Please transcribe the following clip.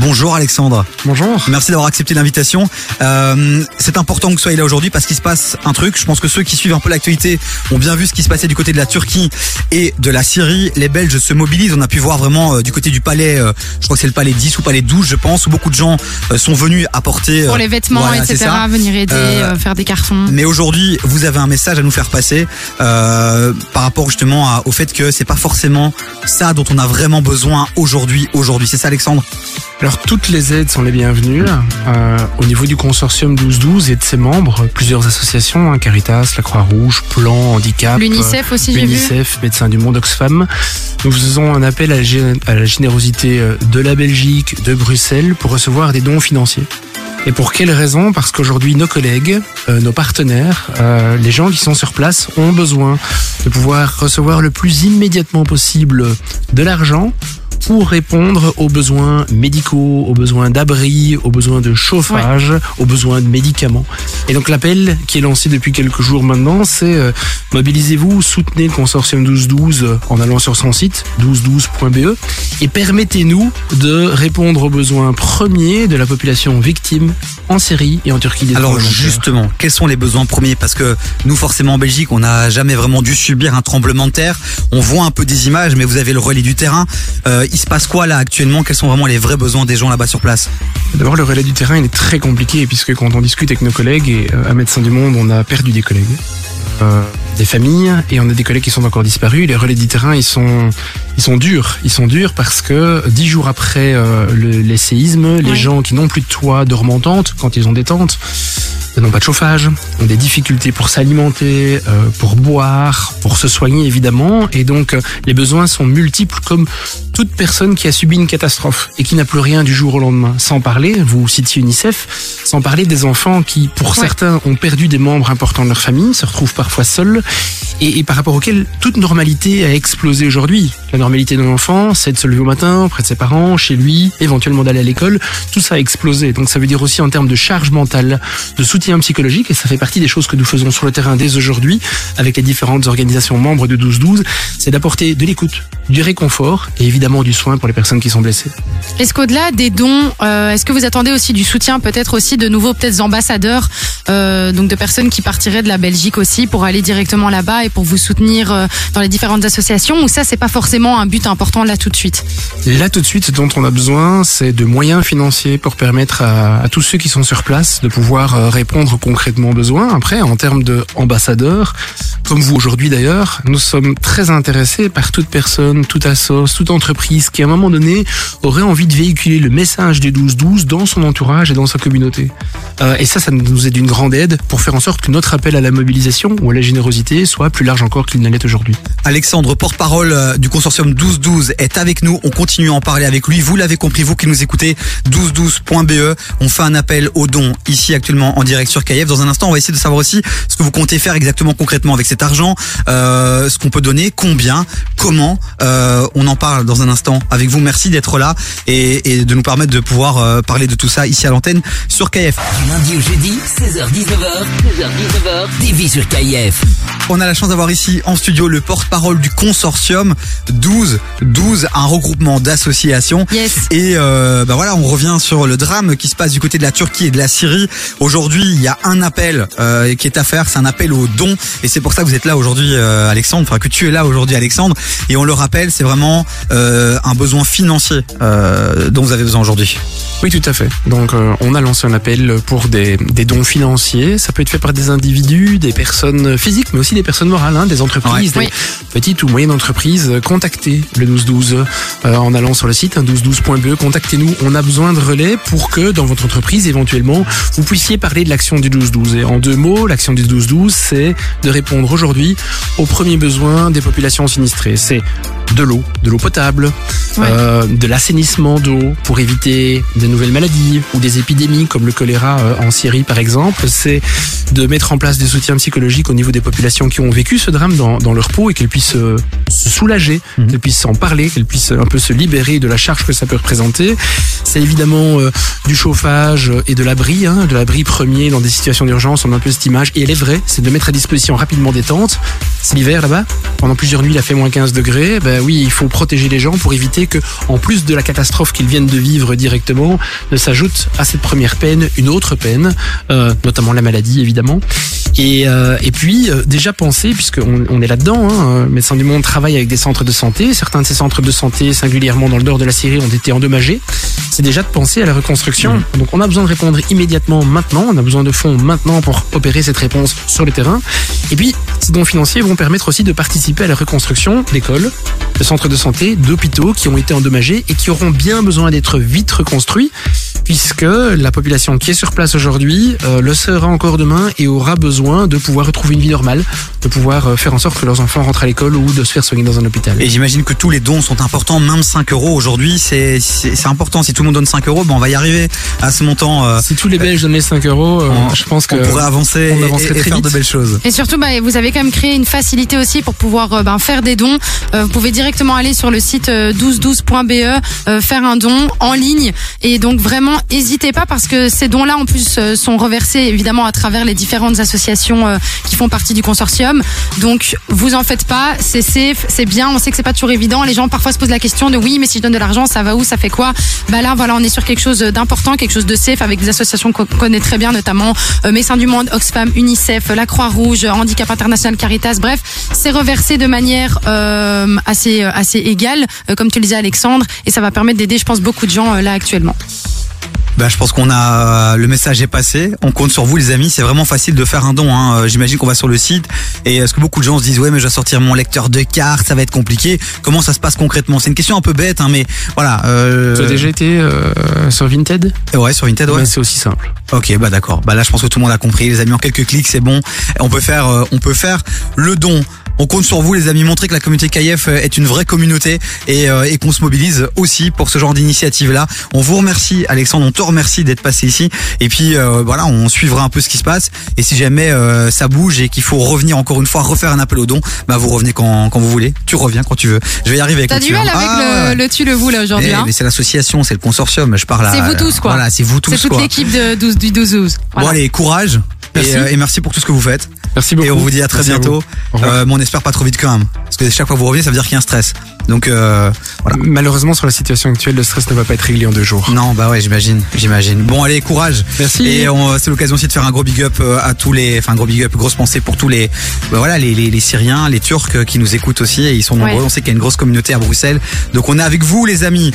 Bonjour Alexandre. Bonjour. Merci d'avoir accepté l'invitation. Euh, c'est important que vous soyez là aujourd'hui parce qu'il se passe un truc. Je pense que ceux qui suivent un peu l'actualité ont bien vu ce qui se passait du côté de la Turquie et de la Syrie. Les Belges se mobilisent. On a pu voir vraiment euh, du côté du palais, euh, je crois que c'est le palais 10 ou palais 12, je pense, où beaucoup de gens euh, sont venus apporter... Pour les vêtements, voilà, etc. Venir aider, Euh, euh, faire des cartons. Mais aujourd'hui, vous avez un message à nous faire passer euh, par rapport justement à- au fait que c'est pas forcément ça dont on a vraiment besoin aujourd'hui. Aujourd'hui, c'est ça, Alexandre? Alors toutes les aides sont les bienvenues. Euh, au niveau du consortium 1212 et de ses membres, plusieurs associations, hein, Caritas, la Croix-Rouge, Plan, Handicap, L'UNICEF aussi, euh, vu. l'UNICEF, Médecins du Monde, Oxfam. Nous faisons un appel à à la générosité euh, de la Belgique, de Bruxelles, pour recevoir des dons financiers. Et pour quelles raisons Parce qu'aujourd'hui, nos collègues, euh, nos partenaires, euh, les gens qui sont sur place ont besoin de pouvoir recevoir le plus immédiatement possible de l'argent pour répondre aux besoins médicaux, aux besoins d'abri, aux besoins de chauffage, aux besoins de médicaments. Et donc l'appel qui est lancé depuis quelques jours maintenant, c'est euh, mobilisez-vous, soutenez le consortium 1212 en allant sur son site 1212.be E, et permettez-nous de répondre aux besoins premiers de la population victime en Syrie et en Turquie. des Alors justement, quels sont les besoins premiers? Parce que nous, forcément, en Belgique, on n'a jamais vraiment dû subir un tremblement de terre. On voit un peu des images, mais vous avez le relais du terrain. Euh, il se passe quoi là actuellement? Quels sont vraiment les vrais besoins des gens là-bas sur place? D'abord, le relais du terrain, il est très compliqué, puisque quand on discute avec nos collègues, et euh, à Médecins du Monde, on a perdu des collègues, euh, des familles, et on a des collègues qui sont encore disparus. Les relais du terrain, ils sont, ils sont durs. Ils sont durs parce que dix jours après euh, le- les séismes, les gens qui n'ont plus de toit dorment en tente, quand ils ont des tentes, n'ont pas de chauffage, ont des difficultés pour s'alimenter, euh, pour boire, pour se soigner évidemment, et donc euh, les besoins sont multiples comme toute personne qui a subi une catastrophe et qui n'a plus rien du jour au lendemain. Sans parler, vous citiez UNICEF, sans parler des enfants qui, pour Ouais. certains, ont perdu des membres importants de leur famille, se retrouvent parfois seuls, et, et par rapport auxquels toute normalité a explosé aujourd'hui. La normalité d'un enfant, c'est de se lever au matin, près de ses parents, chez lui, éventuellement d'aller à l'école. Tout ça a explosé. Donc ça veut dire aussi en termes de charge mentale, de soutien psychologique, et ça fait partie des choses que nous faisons sur le terrain dès aujourd'hui, avec les différentes organisations membres de 1212, c'est d'apporter de l'écoute, du réconfort, et évidemment du soin pour les personnes qui sont blessées. Est-ce qu'au-delà des dons, euh, est-ce que vous attendez aussi du soutien, peut-être aussi de nouveaux peut-être ambassadeurs, euh, donc de personnes qui partiraient de la Belgique aussi pour aller directement là-bas et pour vous soutenir euh, dans les différentes associations Ou ça, c'est pas forcément un but important là tout de suite? Là, tout de suite, ce dont on a besoin, c'est de moyens financiers pour permettre à, à tous ceux qui sont sur place de pouvoir répondre concrètement aux besoins. Après, en termes de ambassadeurs, comme vous aujourd'hui d'ailleurs, nous sommes très intéressés par toute personne, toute assoce, toute entreprise qui, à un moment donné, aurait envie de véhiculer le message des 12-12 dans son entourage et dans sa communauté. Euh, et ça, ça nous est d'une grande aide pour faire en sorte que notre appel à la mobilisation ou à la générosité soit plus large encore qu'il l'est aujourd'hui. Alexandre, porte-parole euh, du consortium 1212, est avec nous. On continue à en parler avec lui. Vous l'avez compris, vous qui nous écoutez, 1212.be. E. On fait un appel aux dons ici actuellement en direct sur KF. Dans un instant, on va essayer de savoir aussi ce que vous comptez faire exactement concrètement avec cet argent, euh, ce qu'on peut donner, combien, comment. Euh, on en parle dans un instant avec vous. Merci d'être là et, et de nous permettre de pouvoir euh, parler de tout ça ici à l'antenne sur KF. Du lundi au jeudi, 16h-19h, 16h-19h, TV sur KIF. On a la chance d'avoir ici en studio le porte-parole du consortium 12 12, un regroupement d'associations. Yes. Et euh, bah voilà, on revient sur le drame qui se passe du côté de la Turquie et de la Syrie. Aujourd'hui, il y a un appel euh, qui est à faire, c'est un appel aux dons, et c'est pour ça que vous êtes là aujourd'hui, euh, Alexandre, enfin que tu es là aujourd'hui, Alexandre. Et on le rappelle, c'est vraiment euh, un besoin financier euh, dont vous avez besoin aujourd'hui. Oui, tout à fait. Donc, euh, on a lancé un appel pour des, des dons financiers. Ça peut être fait par des individus, des personnes physiques, mais aussi des personnes morales, hein, des entreprises, Ouais. des petites ou moyennes entreprises. Contactez le 1212 euh, en allant sur le site hein, 1212.be. Contactez-nous. On a besoin de relais pour que dans votre entreprise, éventuellement, vous puissiez parler de l'action du 1212. Et en deux mots, l'action du 1212, c'est de répondre aujourd'hui aux premiers besoins des populations sinistrées. C'est de l'eau, de l'eau potable, Ouais. euh, de l'assainissement d'eau pour éviter de nouvelles maladies ou des épidémies comme le choléra euh, en Syrie par exemple. C'est de mettre en place des soutiens psychologiques au niveau des populations qui ont vécu ce drame dans, dans leur peau et qu'elles puissent euh, se soulager, Mhm. qu'elles puissent en parler, qu'elles puissent un peu se libérer de la charge que ça peut représenter. C'est évidemment euh, du chauffage et de l'abri, hein, de l'abri premier dans des situations d'urgence. On a un peu cette image. Et elle est vraie, c'est de mettre à disposition rapidement des tentes. C'est l'hiver là-bas. Pendant plusieurs nuits, il a fait moins 15 degrés. Ben oui, il faut protéger les gens pour éviter que, en plus de la catastrophe qu'ils viennent de vivre directement, ne s'ajoute à cette première peine une autre peine, euh, notamment la maladie évidemment. Et, euh, et puis euh, déjà penser, puisqu'on on est là-dedans, hein, euh, Médecins du Monde travaille avec des centres de santé. Certains de ces centres de santé, singulièrement dans le nord de la Syrie, ont été endommagés. C'est déjà de penser à la reconstruction. Donc on a besoin de répondre immédiatement maintenant. On a besoin de fonds maintenant pour opérer cette réponse sur le terrain. Et puis ces dons financiers vont permettre aussi de participer à la reconstruction d'écoles, de centres de santé, d'hôpitaux qui ont été endommagés et qui auront bien besoin d'être vite reconstruits puisque la population qui est sur place aujourd'hui euh, le sera encore demain et aura besoin de pouvoir retrouver une vie normale, de pouvoir euh, faire en sorte que leurs enfants rentrent à l'école ou de se faire soigner dans un hôpital. Et j'imagine que tous les dons sont importants, même 5 euros aujourd'hui, c'est c'est c'est important. Si tout le monde donne 5 euros, ben on va y arriver à ce montant. euh, si tous les Belges donnaient 5 euros, euh, on- je pense que on pourrait avancer on avancerait et, et très faire vite. de belles choses. Et surtout, bah, vous avez quand même créé une facilité aussi pour pouvoir euh, ben, faire des dons. Euh, vous pouvez directement aller sur le site euh, 1212.be, euh, faire un don en ligne. Et donc vraiment, n'hésitez pas parce que ces dons-là, en plus, euh, sont reversés évidemment à travers les différentes associations euh, qui font partie du consortium. Donc, vous en faites pas, c'est safe, c'est bien. On sait que c'est pas toujours évident. Les gens parfois se posent la question de oui, mais si je donne de l'argent, ça va où, ça fait quoi? Bah là, voilà, on est sur quelque chose d'important, quelque chose de safe avec des associations qu'on connaît très bien, notamment euh, Médecins du Monde, Oxfam, UNICEF, la Croix-Rouge, Handicap International, Caritas. Bref, c'est reversé de manière euh, assez assez égale, comme tu le disais Alexandre, et ça va permettre d'aider, je pense, beaucoup de gens là actuellement. Ben, je pense qu'on a le message est passé. On compte sur vous, les amis. C'est vraiment facile de faire un don. Hein. Euh, J'imagine qu'on va sur le site et est-ce que beaucoup de gens se disent ouais, mais je dois sortir mon lecteur de cartes, ça va être compliqué. Comment ça se passe concrètement? C'est une question un peu bête, hein, mais voilà. Euh... tu as déjà été euh, sur Vinted? Ouais, sur Vinted, ouais. C'est aussi simple. Ok, bah d'accord. Bah là, je pense que tout le monde a compris. Les amis, en quelques clics, c'est bon. On peut faire, euh, on peut faire le don. On compte sur vous, les amis. Montrer que la communauté KF est une vraie communauté et, euh, et qu'on se mobilise aussi pour ce genre d'initiative-là. On vous remercie, Alexandre. On te remercie d'être passé ici. Et puis euh, voilà, on suivra un peu ce qui se passe. Et si jamais euh, ça bouge et qu'il faut revenir encore une fois, refaire un appel au don, bah vous revenez quand, quand vous voulez. Tu reviens quand tu veux. Je vais y arriver. T'as du avec Ah, le, tu le vous là aujourd'hui. Hein mais c'est l'association, c'est le consortium. Je parle. C'est vous tous, quoi. Voilà, c'est vous tous. c'est toute l'équipe de 12 du 12 12. Bon allez, courage. Merci. Et, euh, et merci pour tout ce que vous faites. Merci beaucoup. Et on vous dit à très Merci bientôt. Euh, mais on espère pas trop vite quand même. Parce que chaque fois que vous revenez, ça veut dire qu'il y a un stress. Donc euh, voilà. Malheureusement, sur la situation actuelle, le stress ne va pas être réglé en deux jours. Non, bah ouais, j'imagine, j'imagine. Bon, allez, courage. Merci. Et on- c'est l'occasion aussi de faire un gros big up à tous les, enfin un gros big up, grosse pensée pour tous les, bah voilà, les, les, les Syriens, les Turcs qui nous écoutent aussi et ils sont nombreux. Ouais. On sait qu'il y a une grosse communauté à Bruxelles. Donc on est avec vous, les amis.